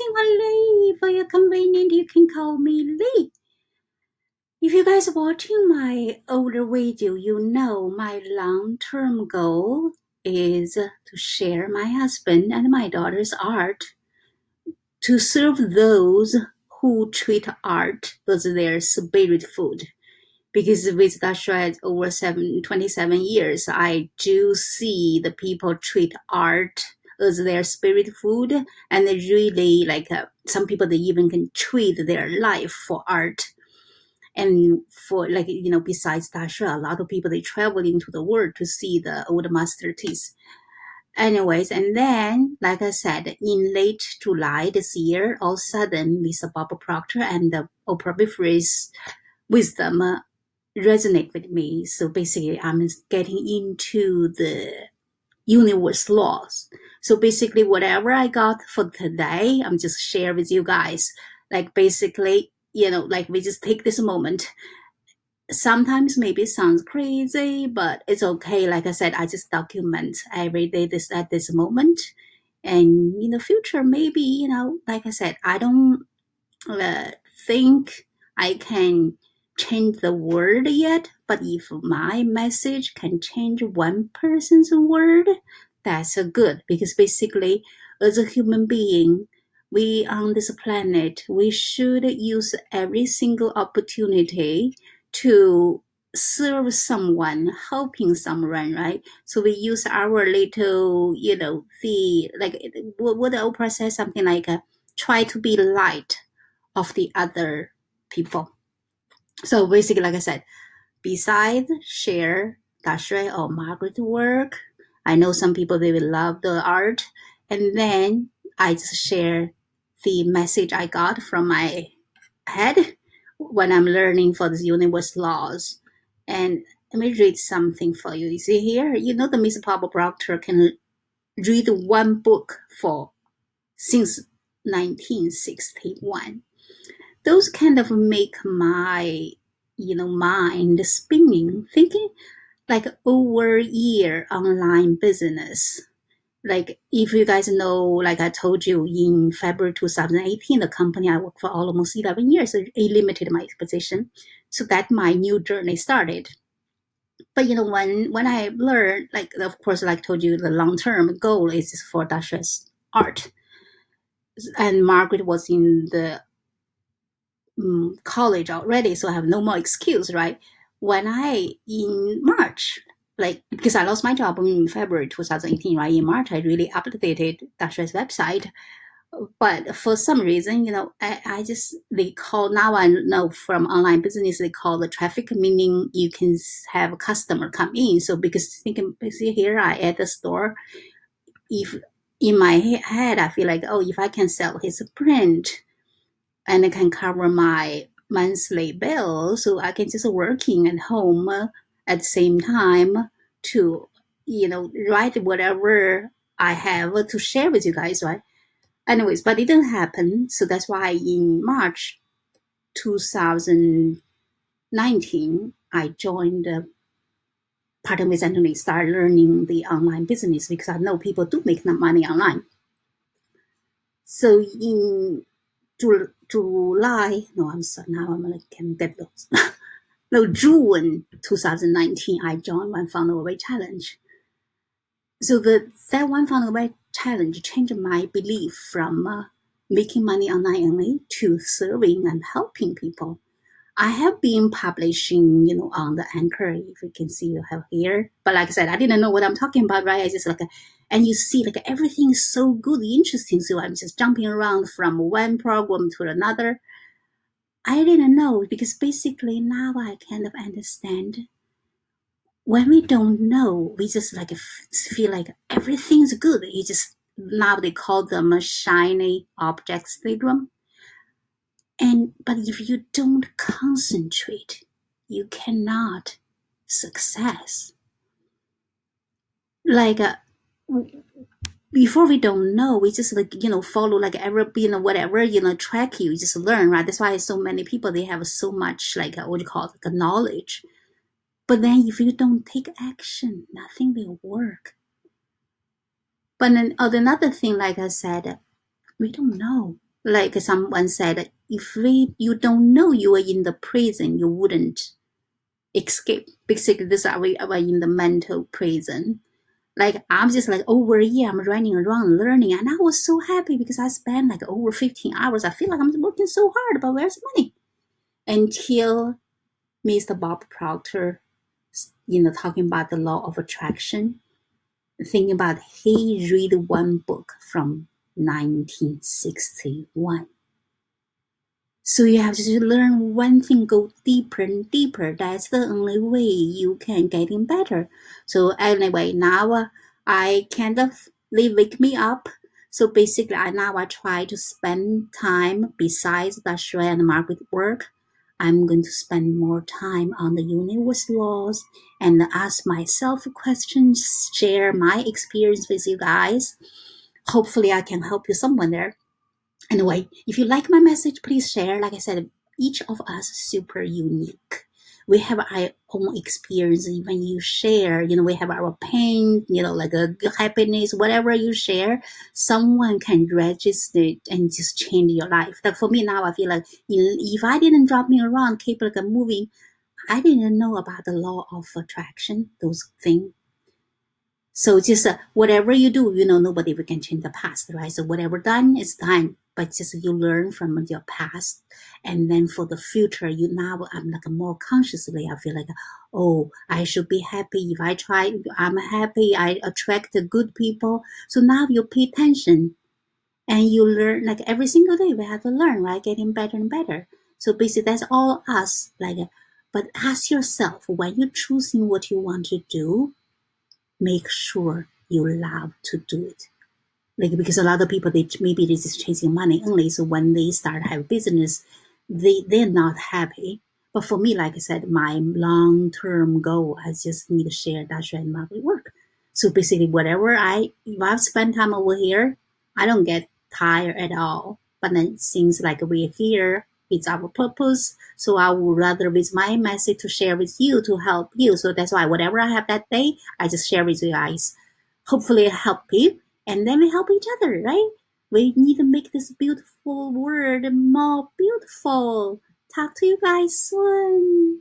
Lee. For your convenience, you can call me Lee. If you guys are watching my older video, you know my long-term goal is to share my husband and my daughter's art to serve those who treat art as their spirit food. Because with that over seven, 27 years, I do see the people treat art as their spirit food and they really like uh, some people they even can trade their life for art. And for like you know besides Dasha, a lot of people they travel into the world to see the old masterpiece. Anyways and then like i said in late july this year all of a sudden mr bob proctor and the oprah winfrey's wisdom uh, resonate with me. So basically i'm getting into the universe laws so basically whatever i got for today i'm just share with you guys like basically you know, like we just take this moment. Sometimes maybe sounds crazy, but it's okay. Like I said, I just document every day this at this moment. And in the future, maybe, you know, like I said, I don't uh, think I can change the world yet, but if my message can change one person's world, that's good because basically, as a human being, we on this planet, we should use every single opportunity to serve someone, helping someone, right? So we use our little, you know, the like what, what Oprah says something like, uh, try to be light of the other people. So basically, like I said, besides share Dashrey or oh, Margaret work, I know some people they will love the art, and then I just share the message I got from my head when I'm learning for the universe laws. And let me read something for you. You see here, you know the Miss Barbara Proctor can read one book for since 1961. Those kind of make my you know mind spinning, thinking like over year online business like if you guys know, like I told you in February 2018, the company I worked for almost 11 years, it limited my position. So that my new journey started. But you know, when when I learned, like of course, like I told you, the long term goal is for Dashrey's art. And Margaret was in the um, college already, so I have no more excuse, right? When I in March like because I lost my job in February 2018, right? In March, I really updated Dashrey's website. But for some reason, you know, I, I just they call now I know from online business they call the traffic meaning you can have a customer come in. So because thinking see here I at the store, if in my head I feel like oh if I can sell his print and I can cover my monthly bill, so I can just working at home at the same time to you know write whatever I have to share with you guys, right? Anyways, but it didn't happen, so that's why in March 2019 I joined uh, Partner with Anthony, start learning the online business because I know people do make money online. So in July, no, I'm sorry, now I'm like, can get those. no, June 2019, I joined One Funnel Away Challenge. So the that One Funnel Away Challenge changed my belief from uh, making money online only to serving and helping people. I have been publishing, you know, on the anchor, if you can see you have here. But like I said, I didn't know what I'm talking about, right? I just like, and you see like everything is so good, interesting. So I'm just jumping around from one program to another. I didn't know because basically now I kind of understand. When we don't know, we just like feel like everything's good. You just now they call them a shiny object syndrome. And but if you don't concentrate, you cannot success. Like uh, before we don't know, we just like you know follow like every you know whatever you know track you, just learn right. That's why so many people they have so much like uh, what you call it, like knowledge. But then if you don't take action, nothing will work. But then oh, another thing, like I said, we don't know like someone said, if we, you don't know you are in the prison, you wouldn't escape. Basically, this are we are in the mental prison. Like I'm just like over a year, I'm running around learning, and I was so happy because I spent like over 15 hours. I feel like I'm working so hard, but where's the money? Until Mr. Bob Proctor, you know, talking about the law of attraction, thinking about he read one book from 1961 so you have to learn one thing, go deeper and deeper. That's the only way you can getting better. So anyway, now uh, I kind of they wake me up. So basically, I now I try to spend time besides Dashrey and Margaret work. I'm going to spend more time on the universe laws and ask myself questions, share my experience with you guys. Hopefully, I can help you someone there. Anyway, if you like my message, please share. Like I said, each of us super unique. We have our own experience. When you share, you know, we have our pain, you know, like a happiness, whatever you share, someone can register it and just change your life. Like for me now, I feel like if I didn't drop me around, keep like moving, I didn't know about the law of attraction, those things. So just uh, whatever you do, you know, nobody can change the past, right? So whatever done is done but just you learn from your past. And then for the future you now i'm like more consciously i feel like oh i should be happy. If i try i'm happy. I attract good people. So now you pay attention and you learn like every single day we have to learn right? Getting better and better. So basically that's all us like but ask yourself when you're choosing what you want to do make sure you love to do it. Like because a lot of people they maybe they're just chasing money only. So when they start have business they they're not happy. But for me like i said my long-term goal i just need to share that and market work. So basically whatever i if i've spent time over here i don't get tired at all. But then things like we're here it's our purpose so i would rather with my message to share with you to help you so that's why whatever i have that day i just share with you guys hopefully help you and then we help each other, right? We need to make this beautiful world more beautiful. Talk to you guys soon.